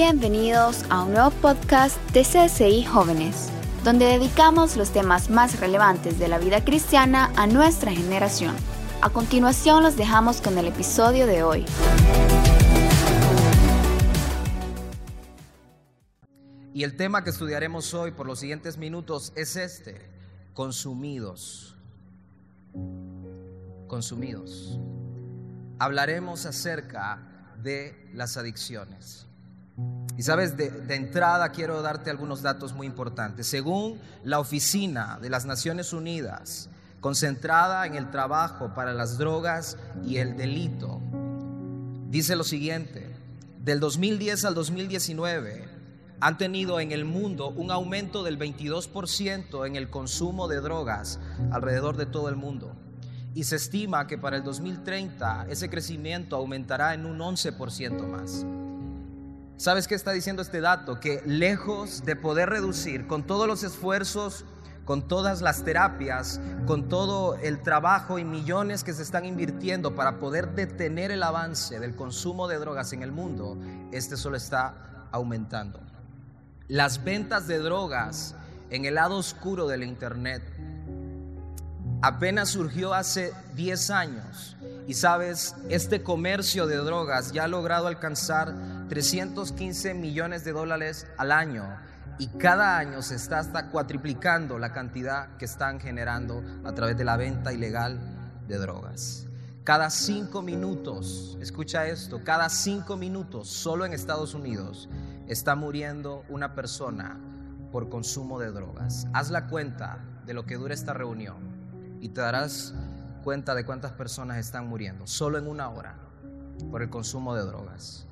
Bienvenidos a un nuevo podcast de CSI Jóvenes, donde dedicamos los temas más relevantes de la vida cristiana a nuestra generación. A continuación los dejamos con el episodio de hoy. Y el tema que estudiaremos hoy por los siguientes minutos es este, consumidos. Consumidos. Hablaremos acerca de las adicciones. Y sabes, de, entrada quiero darte algunos datos muy importantes. Según la Oficina de las Naciones Unidas, concentrada en el trabajo para las drogas y el delito, dice lo siguiente, del 2010 al 2019 han tenido en el mundo un aumento del 22% en el consumo de drogas alrededor de todo el mundo. Y se estima que para el 2030 ese crecimiento aumentará en un 11% más. ¿Sabes qué está diciendo este dato? Que lejos de poder reducir con todos los esfuerzos, con todas las terapias, con todo el trabajo y millones que se están invirtiendo para poder detener el avance del consumo de drogas en el mundo, este solo está aumentando. Las ventas de drogas en el lado oscuro del Internet apenas surgió hace 10 años y sabes, este comercio de drogas ya ha logrado alcanzar 315 millones de dólares al año y cada año se está hasta cuatriplicando la cantidad que están generando a través de la venta ilegal de drogas. Cada cinco minutos, escucha esto, cada cinco minutos solo en Estados Unidos está muriendo una persona por consumo de drogas. Haz la cuenta de lo que dura esta reunión y te darás cuenta de cuántas personas están muriendo solo en una hora por el consumo de drogas.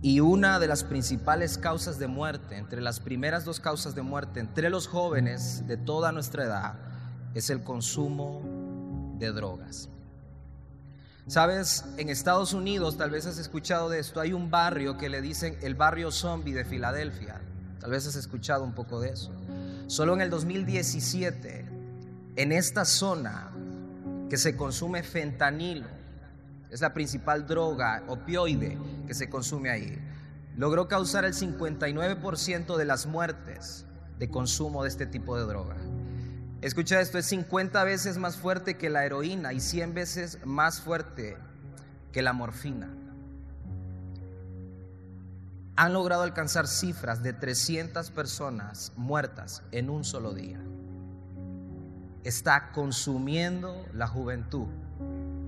Y una de las principales causas de muerte, entre las primeras dos causas de muerte entre los jóvenes de toda nuestra edad, es el consumo de drogas. Sabes, en Estados Unidos, tal vez has escuchado de esto, hay un barrio que le dicen el barrio zombie de Filadelfia. Tal vez has escuchado un poco de eso. Solo en el 2017, en esta zona, que se consume fentanilo, es la principal droga opioide que se consume ahí, logró causar el 59% de las muertes de consumo de este tipo de droga. Escucha esto, es 50 veces más fuerte que la heroína y 100 veces más fuerte que la morfina. Han logrado alcanzar cifras de 300 personas muertas en un solo día está consumiendo la juventud.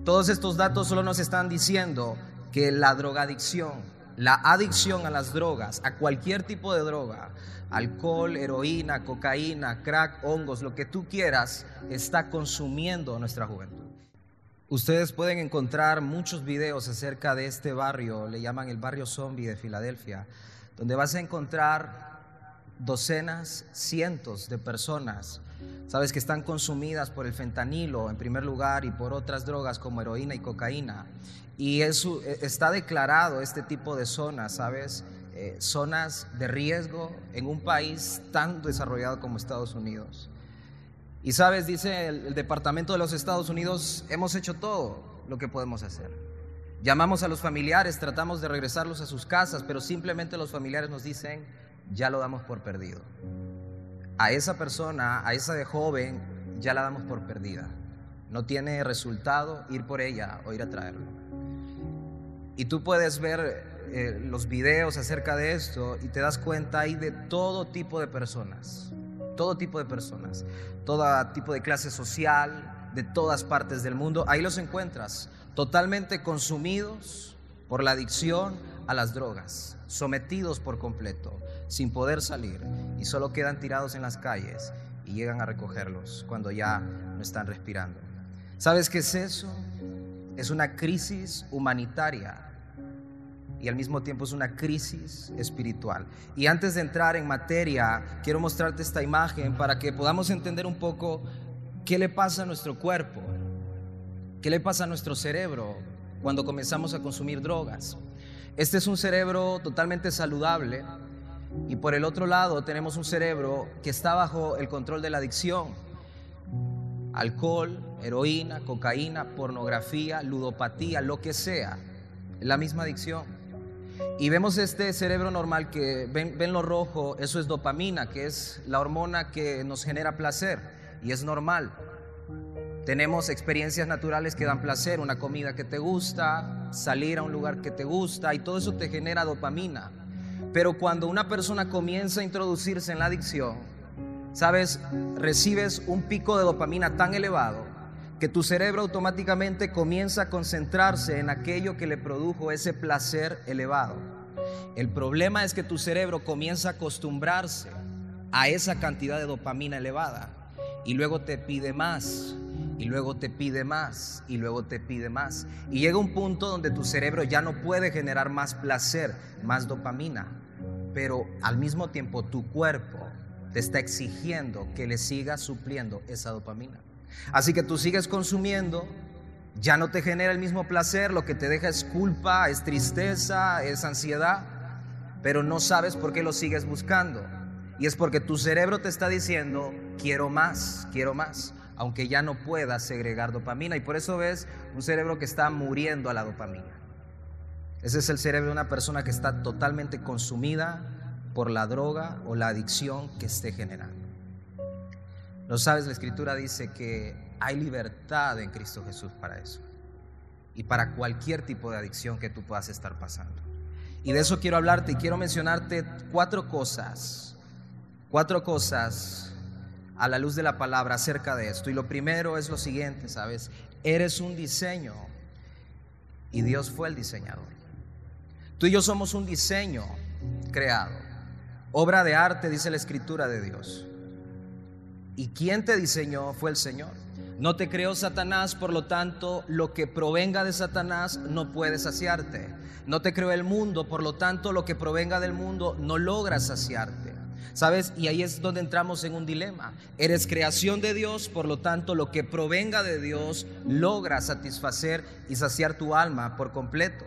Todos estos datos solo nos están diciendo que la drogadicción, la adicción a las drogas, a cualquier tipo de droga, alcohol, heroína, cocaína, crack, hongos, lo que tú quieras, está consumiendo nuestra juventud. Ustedes pueden encontrar muchos videos acerca de este barrio, le llaman el barrio zombie de Filadelfia, donde vas a encontrar docenas, cientos de personas, sabes que están consumidas por el fentanilo en primer lugar y por otras drogas como heroína y cocaína. Y e, está declarado este tipo de zonas, sabes, eh, zonas de riesgo en un país tan desarrollado como Estados Unidos. Y sabes, dice el, el Departamento de los Estados Unidos, hemos hecho todo lo que podemos hacer. Llamamos a los familiares, tratamos de regresarlos a sus casas, pero simplemente los familiares nos dicen, ya lo damos por perdido. A esa persona, a esa de joven, ya la damos por perdida. No tiene resultado ir por ella o ir a traerlo. Y tú puedes ver eh, los videos acerca de esto y te das cuenta hay de todo tipo de personas, todo tipo de personas, todo tipo de clase social, de todas partes del mundo. Ahí los encuentras, totalmente consumidos por la adicción a las drogas, sometidos por completo, sin poder salir y solo quedan tirados en las calles y llegan a recogerlos cuando ya no están respirando. ¿Sabes qué es eso? Es una crisis humanitaria y al mismo tiempo es una crisis espiritual. Y antes de entrar en materia, quiero mostrarte esta imagen para que podamos entender un poco qué le pasa a nuestro cuerpo, qué le pasa a nuestro cerebro cuando comenzamos a consumir drogas. Este es un cerebro totalmente saludable y por el otro lado tenemos un cerebro que está bajo el control de la adicción. Alcohol, heroína, cocaína, pornografía, ludopatía, lo que sea. La misma adicción. Y vemos este cerebro normal que ven, lo rojo, eso es dopamina, que es la hormona que nos genera placer y es normal. Tenemos experiencias naturales que dan placer, una comida que te gusta, salir a un lugar que te gusta y todo eso te genera dopamina. Pero cuando una persona comienza a introducirse en la adicción, sabes, recibes un pico de dopamina tan elevado que tu cerebro automáticamente comienza a concentrarse en aquello que le produjo ese placer elevado. El problema es que tu cerebro comienza a acostumbrarse a esa cantidad de dopamina elevada y luego te pide más y luego te pide más y luego te pide más. Y llega un punto donde tu cerebro ya no puede generar más placer, más dopamina, pero al mismo tiempo tu cuerpo te está exigiendo que le sigas supliendo esa dopamina. Así que tú sigues consumiendo, ya no te genera el mismo placer, lo que te deja es culpa, es tristeza, es ansiedad, pero no sabes por qué lo sigues buscando. Y es porque tu cerebro te está diciendo, quiero más, quiero más aunque ya no pueda segregar dopamina. Y por eso ves un cerebro que está muriendo a la dopamina. Ese es el cerebro de una persona que está totalmente consumida por la droga o la adicción que esté generando. Lo sabes, la escritura dice que hay libertad en Cristo Jesús para eso. Y para cualquier tipo de adicción que tú puedas estar pasando. Y de eso quiero hablarte y quiero mencionarte cuatro cosas. Cuatro cosas a la luz de la palabra acerca de esto. Y lo primero es lo siguiente, ¿sabes? Eres un diseño y Dios fue el diseñador. Tú y yo somos un diseño creado, obra de arte, dice la escritura de Dios. ¿Y quien te diseñó fue el Señor? No te creó Satanás, por lo tanto, lo que provenga de Satanás no puede saciarte. No te creó el mundo, por lo tanto, lo que provenga del mundo no logra saciarte. ¿Sabes? Y ahí es donde entramos en un dilema. Eres creación de Dios, por lo tanto lo que provenga de Dios logra satisfacer y saciar tu alma por completo.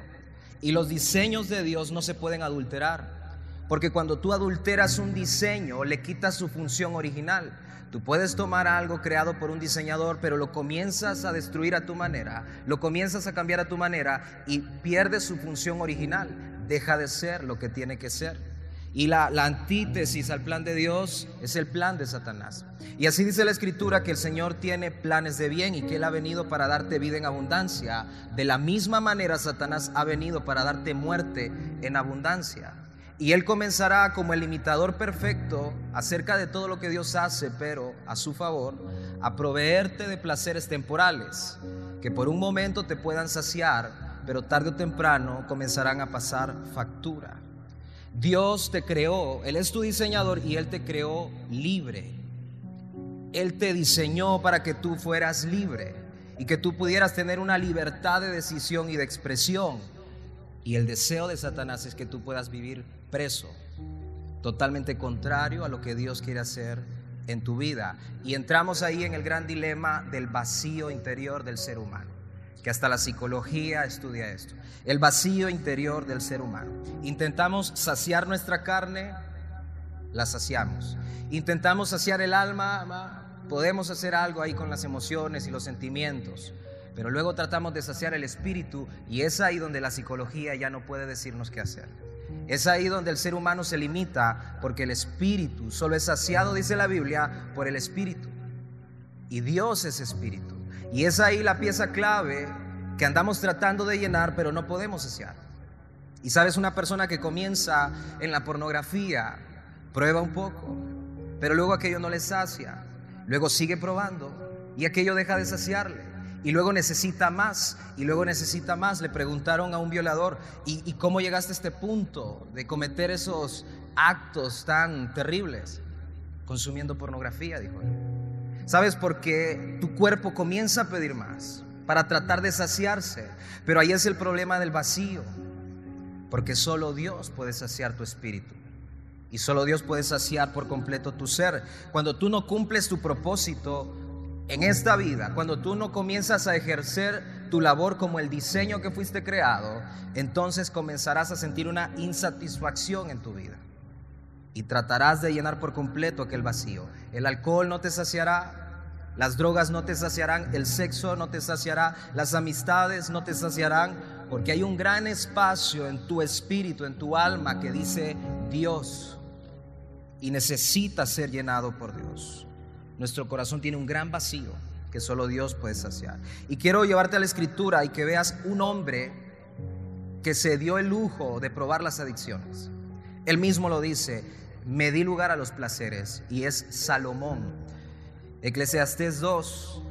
Y los diseños de Dios no se pueden adulterar. Porque cuando tú adulteras un diseño, le quitas su función original. Tú puedes tomar algo creado por un diseñador, pero lo comienzas a destruir a tu manera, lo comienzas a cambiar a tu manera y pierdes su función original. Deja de ser lo que tiene que ser. Y la, antítesis al plan de Dios es el plan de Satanás. Y así dice la escritura que el Señor tiene planes de bien y que Él ha venido para darte vida en abundancia. De la misma manera Satanás ha venido para darte muerte en abundancia. Y Él comenzará como el imitador perfecto acerca de todo lo que Dios hace, pero a su favor, a proveerte de placeres temporales que por un momento te puedan saciar, pero tarde o temprano comenzarán a pasar factura. Dios te creó, Él es tu diseñador y Él te creó libre. Él te diseñó para que tú fueras libre y que tú pudieras tener una libertad de decisión y de expresión. Y el deseo de Satanás es que tú puedas vivir preso, totalmente contrario a lo que Dios quiere hacer en tu vida. Y entramos ahí en el gran dilema del vacío interior del ser humano que hasta la psicología estudia esto, el vacío interior del ser humano. Intentamos saciar nuestra carne, la saciamos. Intentamos saciar el alma, podemos hacer algo ahí con las emociones y los sentimientos, pero luego tratamos de saciar el espíritu y es ahí donde la psicología ya no puede decirnos qué hacer. Es ahí donde el ser humano se limita porque el espíritu solo es saciado, dice la Biblia, por el espíritu. Y Dios es espíritu. Y es ahí la pieza clave que andamos tratando de llenar, pero no podemos saciar. Y sabes, una persona que comienza en la pornografía, prueba un poco, pero luego aquello no le sacia, luego sigue probando y aquello deja de saciarle. Y luego necesita más, y luego necesita más. Le preguntaron a un violador, ¿y, ¿y cómo llegaste a este punto de cometer esos actos tan terribles? Consumiendo pornografía, dijo él. ¿Sabes? Porque tu cuerpo comienza a pedir más para tratar de saciarse. Pero ahí es el problema del vacío. Porque solo Dios puede saciar tu espíritu. Y solo Dios puede saciar por completo tu ser. Cuando tú no cumples tu propósito en esta vida, cuando tú no comienzas a ejercer tu labor como el diseño que fuiste creado, entonces comenzarás a sentir una insatisfacción en tu vida y tratarás de llenar por completo aquel vacío. El alcohol no te saciará, las drogas no te saciarán, el sexo no te saciará, las amistades no te saciarán, porque hay un gran espacio en tu espíritu, en tu alma que dice Dios y necesita ser llenado por Dios. Nuestro corazón tiene un gran vacío que solo Dios puede saciar. Y quiero llevarte a la escritura y que veas un hombre que se dio el lujo de probar las adicciones. Él mismo lo dice, me di lugar a los placeres y es Salomón. Eclesiastés 2.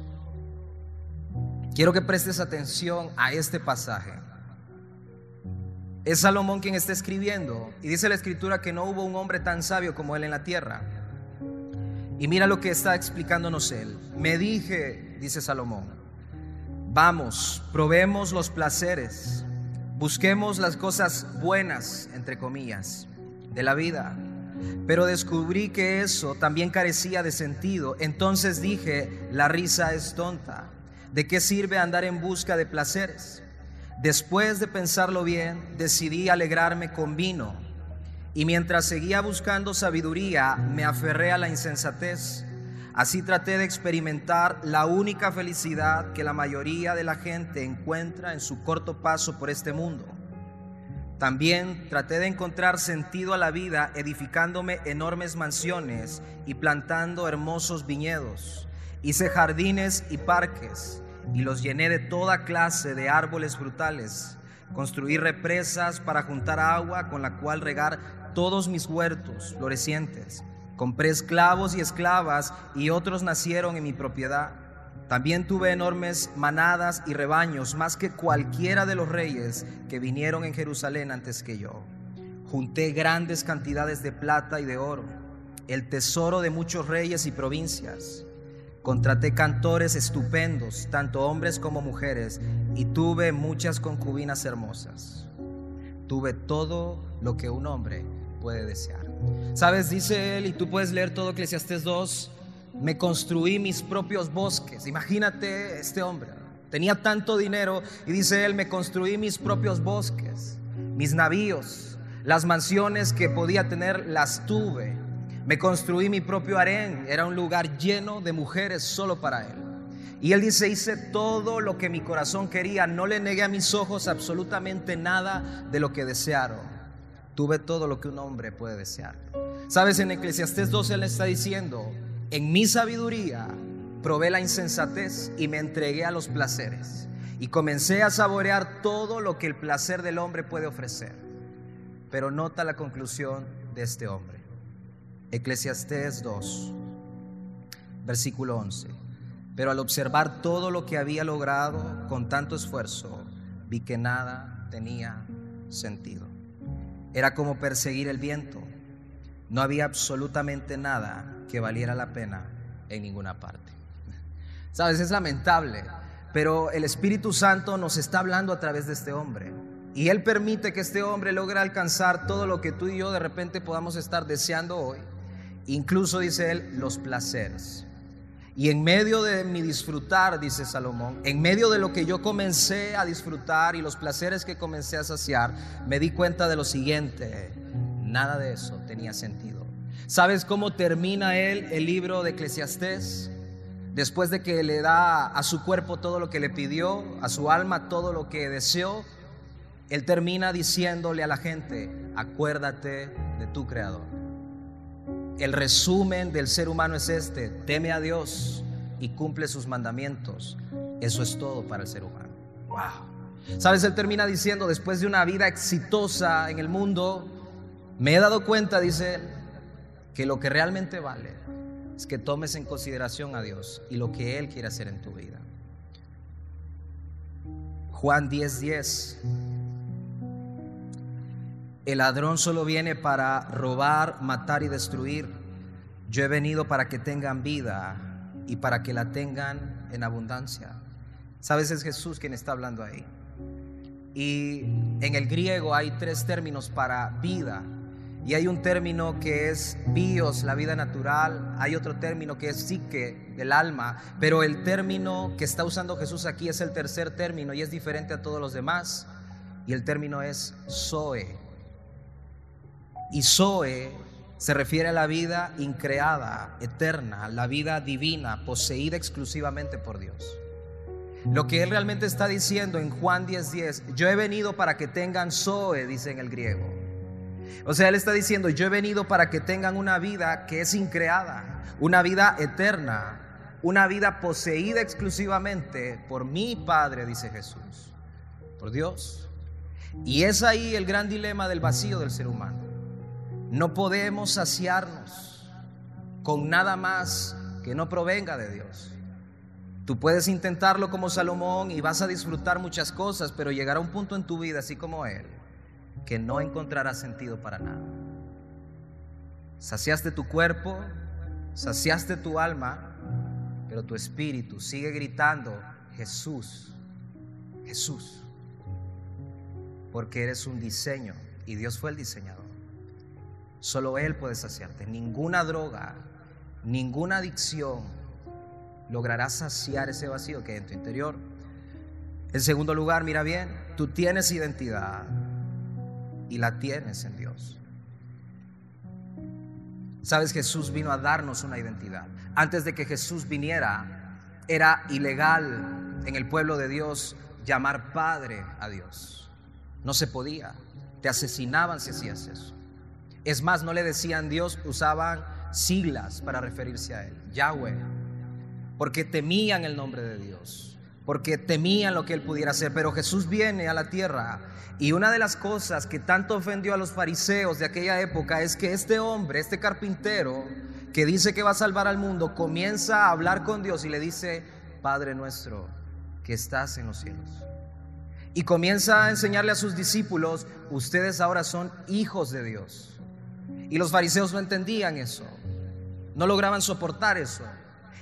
Quiero que prestes atención a este pasaje. Es Salomón quien está escribiendo y dice la escritura que no hubo un hombre tan sabio como él en la tierra. Y mira lo que está explicándonos él. Me dije, dice Salomón, vamos, probemos los placeres, busquemos las cosas buenas, entre comillas, de la vida. Pero descubrí que eso también carecía de sentido. Entonces dije, la risa es tonta. ¿De qué sirve andar en busca de placeres? Después de pensarlo bien, decidí alegrarme con vino y mientras seguía buscando sabiduría, me aferré a la insensatez. Así traté de experimentar la única felicidad que la mayoría de la gente encuentra en su corto paso por este mundo. También traté de encontrar sentido a la vida edificándome enormes mansiones y plantando hermosos viñedos. Hice jardines y parques y los llené de toda clase de árboles frutales. Construí represas para juntar agua con la cual regar todos mis huertos florecientes. Compré esclavos y esclavas y otros nacieron en mi propiedad. También tuve enormes manadas y rebaños, más que cualquiera de los reyes que vinieron en Jerusalén antes que yo. Junté grandes cantidades de plata y de oro, el tesoro de muchos reyes y provincias. Contraté cantores estupendos, tanto hombres como mujeres, y tuve muchas concubinas hermosas. Tuve todo lo que un hombre puede desear. Sabes, dice él, y tú puedes leer todo Eclesiastes 2, me construí mis propios bosques. Imagínate este hombre, tenía tanto dinero y dice él, me construí mis propios bosques, mis navíos, las mansiones que podía tener las tuve. Me construí mi propio harén, era un lugar lleno de mujeres solo para él. Y él dice, hice todo lo que mi corazón quería, no le negué a mis ojos absolutamente nada de lo que desearon. Tuve todo lo que un hombre puede desear. Sabes, en Eclesiastés 12 él está diciendo, en mi sabiduría probé la insensatez y me entregué a los placeres. Y comencé a saborear todo lo que el placer del hombre puede ofrecer. Pero nota la conclusión de este hombre. Eclesiastés 2, versículo 11. Pero al observar todo lo que había logrado con tanto esfuerzo, vi que nada tenía sentido. Era como perseguir el viento. No había absolutamente nada que valiera la pena en ninguna parte. Sabes, es lamentable, pero el Espíritu Santo nos está hablando a través de este hombre. Y Él permite que este hombre logre alcanzar todo lo que tú y yo de repente podamos estar deseando hoy incluso dice él, los placeres. Y en medio de mi disfrutar, dice Salomón, en medio de lo que yo comencé a disfrutar y los placeres que comencé a saciar, me di cuenta de lo siguiente, nada de eso tenía sentido. ¿Sabes cómo termina él el libro de Eclesiastés? Después de que le da a su cuerpo todo lo que le pidió, a su alma todo lo que deseó, él termina diciéndole a la gente, acuérdate de tu creador. El resumen del ser humano es este, teme a Dios y cumple sus mandamientos. Eso es todo para el ser humano. Wow. Sabes, él termina diciendo, después de una vida exitosa en el mundo, me he dado cuenta, dice él, que lo que realmente vale es que tomes en consideración a Dios y lo que Él quiere hacer en tu vida. Juan 10:10. 10. El ladrón solo viene para robar, matar y destruir. Yo he venido para que tengan vida y para que la tengan en abundancia. Sabes, es Jesús quien está hablando ahí. Y en el griego hay tres términos para vida. Y hay un término que es bios, la vida natural. Hay otro término que es psique, el alma. Pero el término que está usando Jesús aquí es el tercer término y es diferente a todos los demás. Y el término es Zoe. Y Zoe se refiere a la vida increada, eterna, la vida divina, poseída exclusivamente por Dios. Lo que él realmente está diciendo en Juan 10:10, yo he venido para que tengan Zoe, dice en el griego. O sea, él está diciendo, yo he venido para que tengan una vida que es increada, una vida eterna, una vida poseída exclusivamente por mi Padre, dice Jesús, por Dios. Y es ahí el gran dilema del vacío del ser humano. No podemos saciarnos con nada más que no provenga de Dios. Tú puedes intentarlo como Salomón y vas a disfrutar muchas cosas, pero llegará un punto en tu vida, así como él, que no encontrará sentido para nada. Saciaste tu cuerpo, saciaste tu alma, pero tu espíritu sigue gritando, Jesús, Jesús, porque eres un diseño y Dios fue el diseñador. Solo Él puede saciarte. Ninguna droga, ninguna adicción logrará saciar ese vacío que hay en tu interior. En segundo lugar, mira bien, tú tienes identidad y la tienes en Dios. Sabes, Jesús vino a darnos una identidad. Antes de que Jesús viniera, era ilegal en el pueblo de Dios llamar Padre a Dios. No se podía. Te asesinaban si hacías eso. Es más, no le decían Dios, usaban siglas para referirse a Él. Yahweh. Porque temían el nombre de Dios. Porque temían lo que Él pudiera hacer. Pero Jesús viene a la tierra y una de las cosas que tanto ofendió a los fariseos de aquella época es que este hombre, este carpintero, que dice que va a salvar al mundo, comienza a hablar con Dios y le dice, Padre nuestro, que estás en los cielos. Y comienza a enseñarle a sus discípulos, ustedes ahora son hijos de Dios. Y los fariseos no entendían eso, no lograban soportar eso.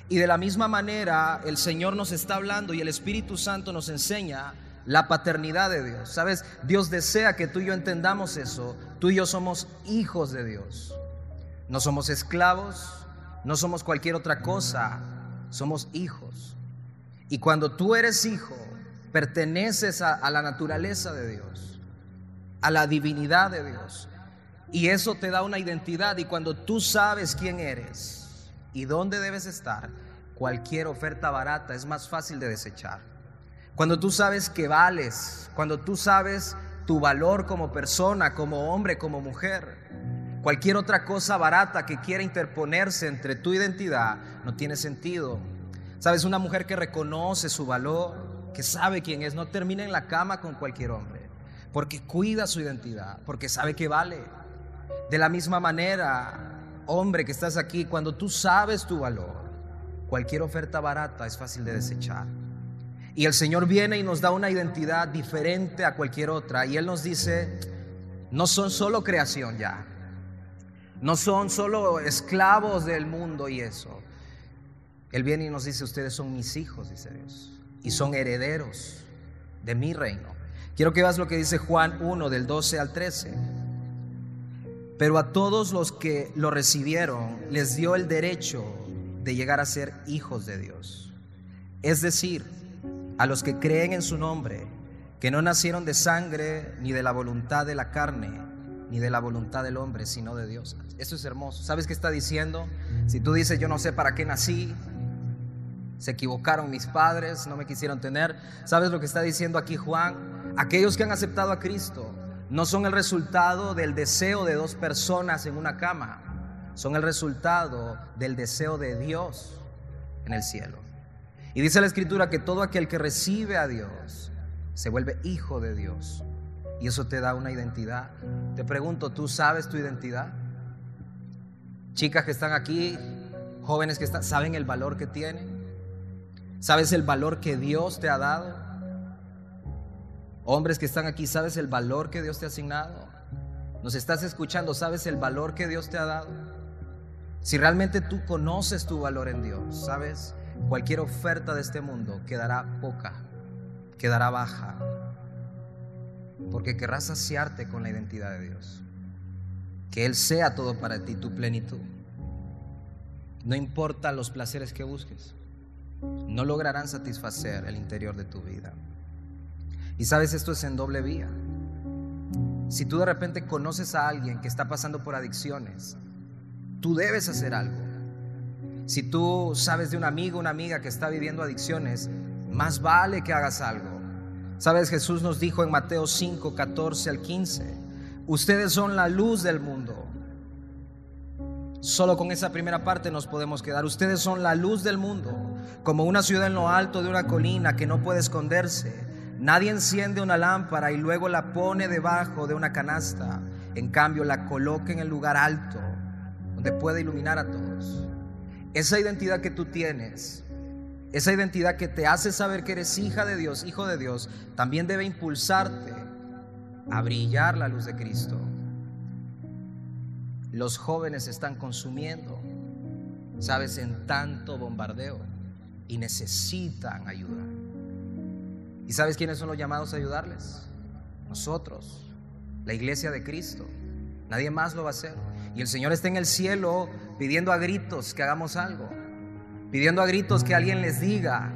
Y de la misma manera el Señor nos está hablando y el Espíritu Santo nos enseña la paternidad de Dios. Sabes, Dios desea que tú y yo entendamos eso. Tú y yo somos hijos de Dios. No somos esclavos, no somos cualquier otra cosa, somos hijos. Y cuando tú eres hijo, perteneces a, la naturaleza de Dios, a la divinidad de Dios. Y eso te da una identidad. Y cuando tú sabes quién eres y dónde debes estar, cualquier oferta barata es más fácil de desechar. Cuando tú sabes que vales, cuando tú sabes tu valor como persona, como hombre, como mujer, cualquier otra cosa barata que quiera interponerse entre tu identidad no tiene sentido. Sabes, una mujer que reconoce su valor, que sabe quién es, no termina en la cama con cualquier hombre, porque cuida su identidad, porque sabe que vale. De la misma manera, hombre que estás aquí, cuando tú sabes tu valor, cualquier oferta barata es fácil de desechar. Y el Señor viene y nos da una identidad diferente a cualquier otra. Y Él nos dice, no son solo creación ya. No son solo esclavos del mundo y eso. Él viene y nos dice, ustedes son mis hijos, dice Dios. Y son herederos de mi reino. Quiero que veas lo que dice Juan 1 del 12 al 13. Pero a todos los que lo recibieron les dio el derecho de llegar a ser hijos de Dios. Es decir, a los que creen en su nombre, que no nacieron de sangre, ni de la voluntad de la carne, ni de la voluntad del hombre, sino de Dios. Eso es hermoso. ¿Sabes qué está diciendo? Si tú dices, yo no sé para qué nací, se equivocaron mis padres, no me quisieron tener, ¿sabes lo que está diciendo aquí Juan? Aquellos que han aceptado a Cristo no son el resultado del deseo de dos personas en una cama, son el resultado del deseo de Dios en el cielo. Y dice la escritura que todo aquel que recibe a Dios se vuelve hijo de Dios. Y eso te da una identidad. Te pregunto, ¿tú sabes tu identidad? Chicas que están aquí, jóvenes que están, ¿saben el valor que tienen? ¿Sabes el valor que Dios te ha dado? Hombres que están aquí, ¿sabes el valor que Dios te ha asignado? ¿Nos estás escuchando? ¿Sabes el valor que Dios te ha dado? Si realmente tú conoces tu valor en Dios, ¿sabes? cualquier oferta de este mundo quedará poca, quedará baja, porque querrás saciarte con la identidad de Dios. Que Él sea todo para ti, tu plenitud. No importa los placeres que busques, no lograrán satisfacer el interior de tu vida. Y sabes, esto es en doble vía. Si tú de repente conoces a alguien que está pasando por adicciones, tú debes hacer algo. Si tú sabes de un amigo, una amiga que está viviendo adicciones, más vale que hagas algo. Sabes, Jesús nos dijo en Mateo 5, 14 al 15, ustedes son la luz del mundo. Solo con esa primera parte nos podemos quedar. Ustedes son la luz del mundo, como una ciudad en lo alto de una colina que no puede esconderse. Nadie enciende una lámpara y luego la pone debajo de una canasta. En cambio, la coloca en el lugar alto, donde puede iluminar a todos. Esa identidad que tú tienes, esa identidad que te hace saber que eres hija de Dios, hijo de Dios, también debe impulsarte a brillar la luz de Cristo. Los jóvenes están consumiendo, sabes, en tanto bombardeo y necesitan ayuda. ¿Y sabes quiénes son los llamados a ayudarles? Nosotros, la iglesia de Cristo. Nadie más lo va a hacer. Y el Señor está en el cielo pidiendo a gritos que hagamos algo, pidiendo a gritos que alguien les diga,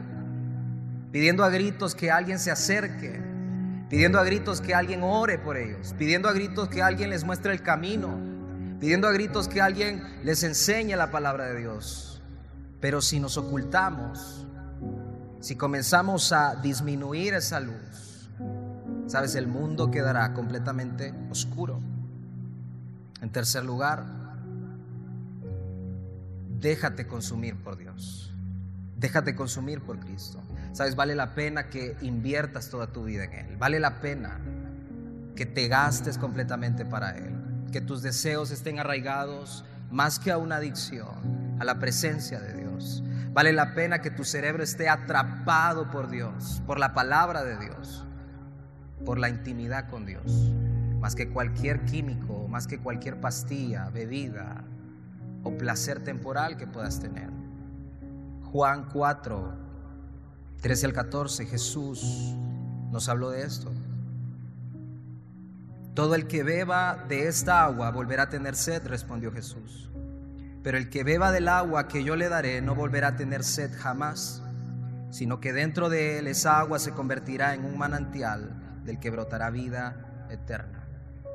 pidiendo a gritos que alguien se acerque, pidiendo a gritos que alguien ore por ellos, pidiendo a gritos que alguien les muestre el camino pidiendo a gritos que alguien les enseñe la palabra de Dios. Pero si nos ocultamos, si comenzamos a disminuir esa luz, sabes, el mundo quedará completamente oscuro. En tercer lugar, déjate consumir por Dios. Déjate consumir por Cristo. Sabes, vale la pena que inviertas toda tu vida en Él. Vale la pena que te gastes completamente para Él que tus deseos estén arraigados más que a una adicción, a la presencia de Dios. Vale la pena que tu cerebro esté atrapado por Dios, por la palabra de Dios, por la intimidad con Dios, más que cualquier químico, más que cualquier pastilla, bebida o placer temporal que puedas tener. Juan 4, 13 al 14, Jesús nos habló de esto. Todo el que beba de esta agua volverá a tener sed, respondió Jesús. Pero el que beba del agua que yo le daré no volverá a tener sed jamás, sino que dentro de él esa agua se convertirá en un manantial del que brotará vida eterna.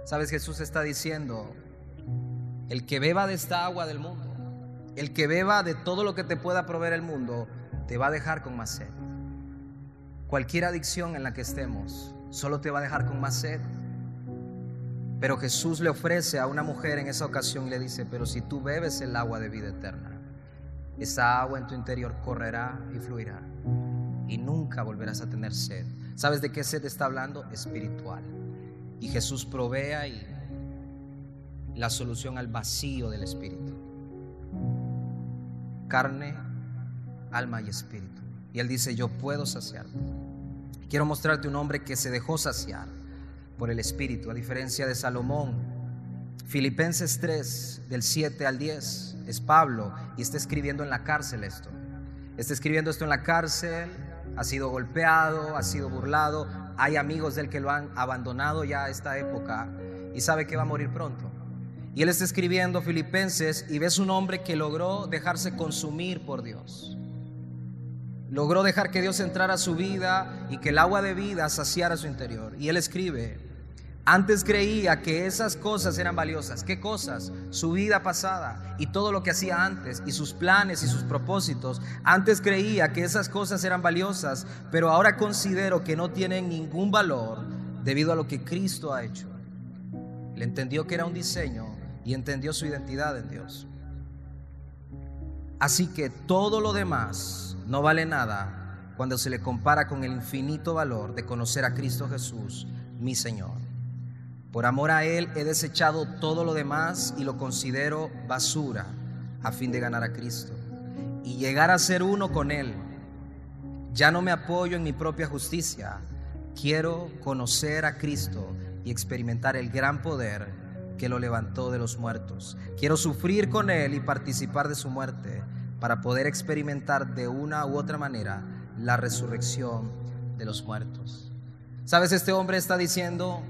¿Sabes? Jesús está diciendo, el que beba de esta agua del mundo, el que beba de todo lo que te pueda proveer el mundo, te va a dejar con más sed. Cualquier adicción en la que estemos, solo te va a dejar con más sed. Pero Jesús le ofrece a una mujer en esa ocasión y le dice, pero si tú bebes el agua de vida eterna, esa agua en tu interior correrá y fluirá y nunca volverás a tener sed. ¿Sabes de qué sed está hablando? Espiritual. Y Jesús provee ahí la solución al vacío del espíritu. Carne, alma y espíritu. Y él dice, yo puedo saciarte. Quiero mostrarte un hombre que se dejó saciar por el Espíritu, a diferencia de Salomón. Filipenses 3, del 7 al 10, es Pablo y está escribiendo en la cárcel esto. Está escribiendo esto en la cárcel, ha sido golpeado, ha sido burlado, hay amigos del que lo han abandonado ya a esta época y sabe que va a morir pronto. Y él está escribiendo Filipenses y ves un hombre que logró dejarse consumir por Dios. Logró dejar que Dios entrara a su vida y que el agua de vida saciara su interior. Y él escribe, antes creía que esas cosas eran valiosas. ¿Qué cosas? Su vida pasada y todo lo que hacía antes y sus planes y sus propósitos. Antes creía que esas cosas eran valiosas, pero ahora considero que no tienen ningún valor debido a lo que Cristo ha hecho. Le entendió que era un diseño y entendió su identidad en Dios. Así que todo lo demás no vale nada cuando se le compara con el infinito valor de conocer a Cristo Jesús, mi Señor. Por amor a Él he desechado todo lo demás y lo considero basura a fin de ganar a Cristo y llegar a ser uno con Él. Ya no me apoyo en mi propia justicia. Quiero conocer a Cristo y experimentar el gran poder que lo levantó de los muertos. Quiero sufrir con Él y participar de su muerte para poder experimentar de una u otra manera la resurrección de los muertos. ¿Sabes? Este hombre está diciendo,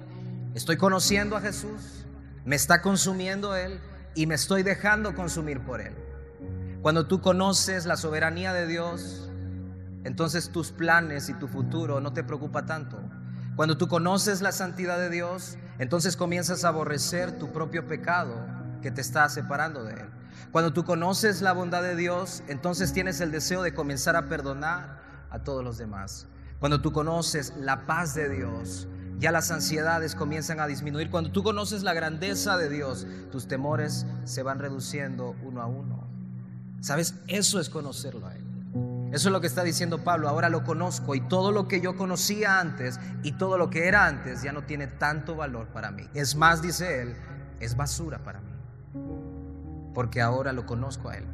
Estoy conociendo a Jesús, me está consumiendo Él y me estoy dejando consumir por Él. Cuando tú conoces la soberanía de Dios, entonces tus planes y tu futuro no te preocupa tanto. Cuando tú conoces la santidad de Dios, entonces comienzas a aborrecer tu propio pecado que te está separando de Él. Cuando tú conoces la bondad de Dios, entonces tienes el deseo de comenzar a perdonar a todos los demás. Cuando tú conoces la paz de Dios, ya las ansiedades comienzan a disminuir. Cuando tú conoces la grandeza de Dios, tus temores se van reduciendo uno a uno. ¿Sabes? Eso es conocerlo a Él. Eso es lo que está diciendo Pablo. Ahora lo conozco y todo lo que yo conocía antes y todo lo que era antes ya no tiene tanto valor para mí. Es más, dice Él, es basura para mí. Porque ahora lo conozco a Él.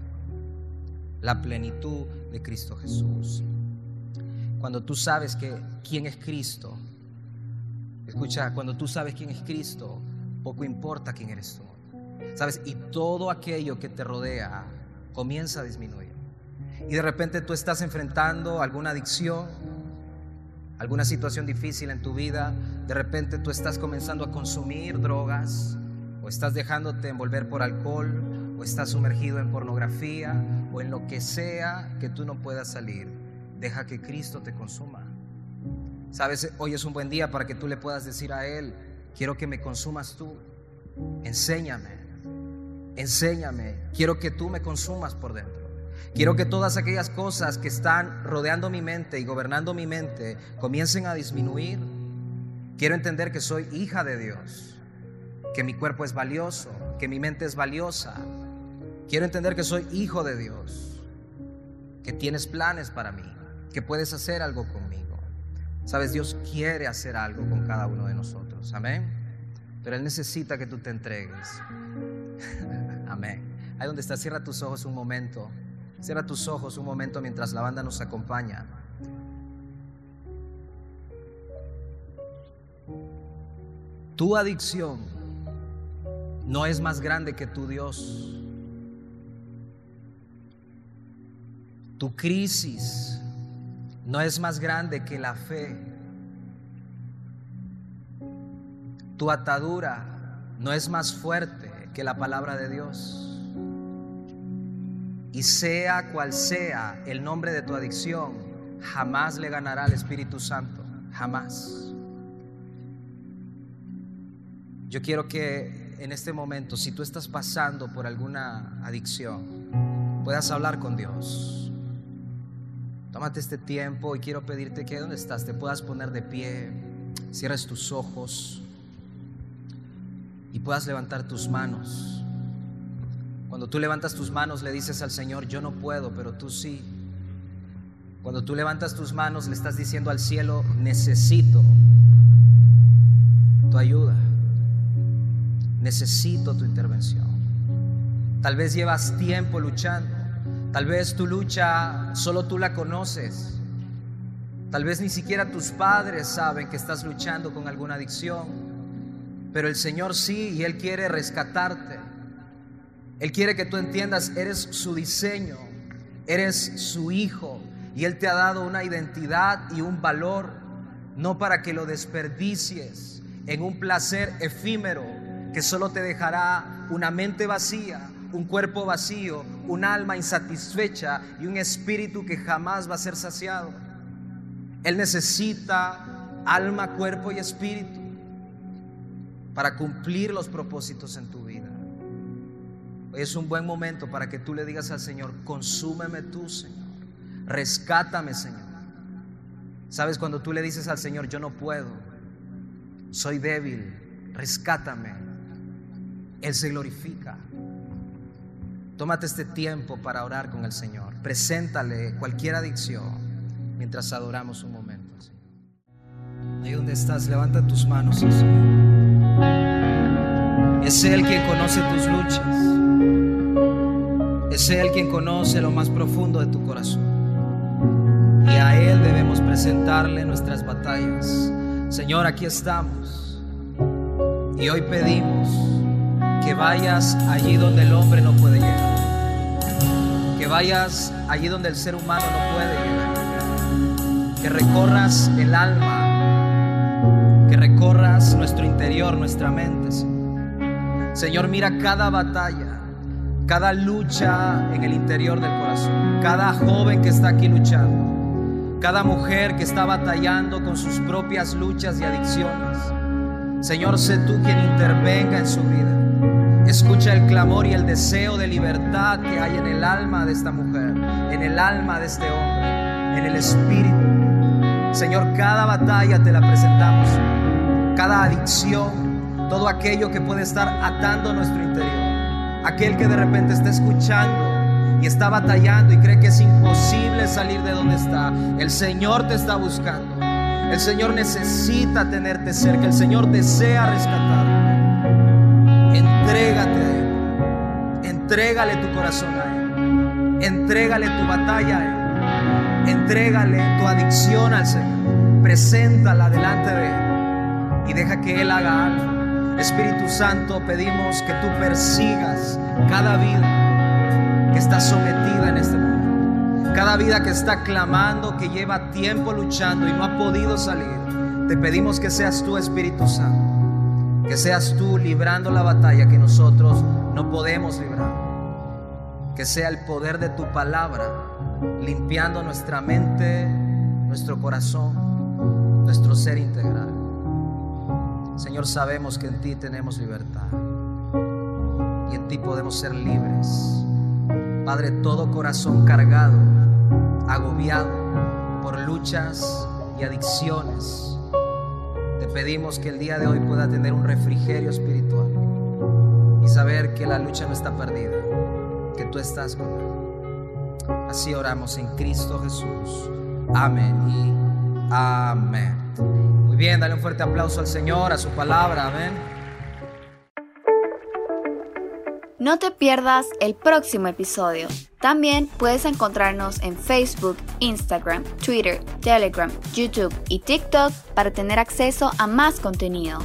La plenitud de Cristo Jesús. Cuando tú sabes que quién es Cristo, escucha, cuando tú sabes quién es Cristo, poco importa quién eres tú. ¿Sabes? Y todo aquello que te rodea comienza a disminuir. Y de repente tú estás enfrentando alguna adicción, alguna situación difícil en tu vida, de repente tú estás comenzando a consumir drogas, o estás dejándote envolver por alcohol, o estás sumergido en pornografía, o en lo que sea que tú no puedas salir. Deja que Cristo te consuma. Sabes, hoy es un buen día para que tú le puedas decir a Él, quiero que me consumas tú, enséñame, enséñame, quiero que tú me consumas por dentro. Quiero que todas aquellas cosas que están rodeando mi mente y gobernando mi mente comiencen a disminuir. Quiero entender que soy hija de Dios, que mi cuerpo es valioso, que mi mente es valiosa. Quiero entender que soy hijo de Dios, que tienes planes para mí, que puedes hacer algo conmigo. Sabes, Dios quiere hacer algo con cada uno de nosotros. Amén. Pero Él necesita que tú te entregues. Amén. Ahí donde estás, cierra tus ojos un momento. Cierra tus ojos un momento mientras la banda nos acompaña. Tu adicción no es más grande que tu Dios. Tu crisis no es más grande que la fe. Tu atadura no es más fuerte que la palabra de Dios. Y sea cual sea el nombre de tu adicción, jamás le ganará al Espíritu Santo. Jamás. Yo quiero que en este momento, si tú estás pasando por alguna adicción, puedas hablar con Dios. Tómate este tiempo y quiero pedirte que donde estás te puedas poner de pie, cierres tus ojos y puedas levantar tus manos. Cuando tú levantas tus manos le dices al Señor, yo no puedo, pero tú sí. Cuando tú levantas tus manos le estás diciendo al cielo, necesito tu ayuda. Necesito tu intervención. Tal vez llevas tiempo luchando. Tal vez tu lucha solo tú la conoces. Tal vez ni siquiera tus padres saben que estás luchando con alguna adicción. Pero el Señor sí y Él quiere rescatarte. Él quiere que tú entiendas, eres su diseño, eres su hijo y Él te ha dado una identidad y un valor, no para que lo desperdicies en un placer efímero que solo te dejará una mente vacía, un cuerpo vacío, un alma insatisfecha y un espíritu que jamás va a ser saciado. Él necesita alma, cuerpo y espíritu para cumplir los propósitos en tu vida es un buen momento para que tú le digas al Señor, consúmeme tú, Señor. Rescátame, Señor. Sabes, cuando tú le dices al Señor, yo no puedo, soy débil, rescátame, Él se glorifica. Tómate este tiempo para orar con el Señor. Preséntale cualquier adicción mientras adoramos un momento. Ahí donde estás, levanta tus manos. Es Él quien conoce tus luchas. Es Él quien conoce lo más profundo de tu corazón. Y a Él debemos presentarle nuestras batallas. Señor, aquí estamos. Y hoy pedimos que vayas allí donde el hombre no puede llegar. Que vayas allí donde el ser humano no puede llegar. Que recorras el alma. Que recorras nuestro interior, nuestra mente. Señor, mira cada batalla cada lucha en el interior del corazón, cada joven que está aquí luchando, cada mujer que está batallando con sus propias luchas y adicciones. Señor, sé tú quien intervenga en su vida. Escucha el clamor y el deseo de libertad que hay en el alma de esta mujer, en el alma de este hombre, en el Espíritu. Señor, cada batalla te la presentamos, cada adicción, todo aquello que puede estar atando nuestro interior, aquel que de repente está escuchando y está batallando y cree que es imposible salir de donde está, el Señor te está buscando. El Señor necesita tenerte cerca, el Señor desea rescatar. Entrégate a Él. Entrégale tu corazón a Él. Entrégale tu batalla a Él. Entrégale tu adicción al Señor. Preséntala delante de Él y deja que Él haga algo. Espíritu Santo, pedimos que tú persigas cada vida que está sometida en este mundo. Cada vida que está clamando, que lleva tiempo luchando y no ha podido salir. Te pedimos que seas tú, Espíritu Santo. Que seas tú librando la batalla que nosotros no podemos librar. Que sea el poder de tu palabra limpiando nuestra mente, nuestro corazón, nuestro ser integral. Señor, sabemos que en ti tenemos libertad y en ti podemos ser libres. Padre, todo corazón cargado, agobiado por luchas y adicciones, pedimos que el día de hoy pueda tener un refrigerio espiritual y saber que la lucha no está perdida, que tú estás con él. Así oramos en Cristo Jesús. Amén y amén. Muy bien, dale un fuerte aplauso al Señor, a su palabra. Amén. No te pierdas el próximo episodio. También puedes encontrarnos en Facebook, Instagram, Twitter, Telegram, YouTube y TikTok para tener acceso a más contenido.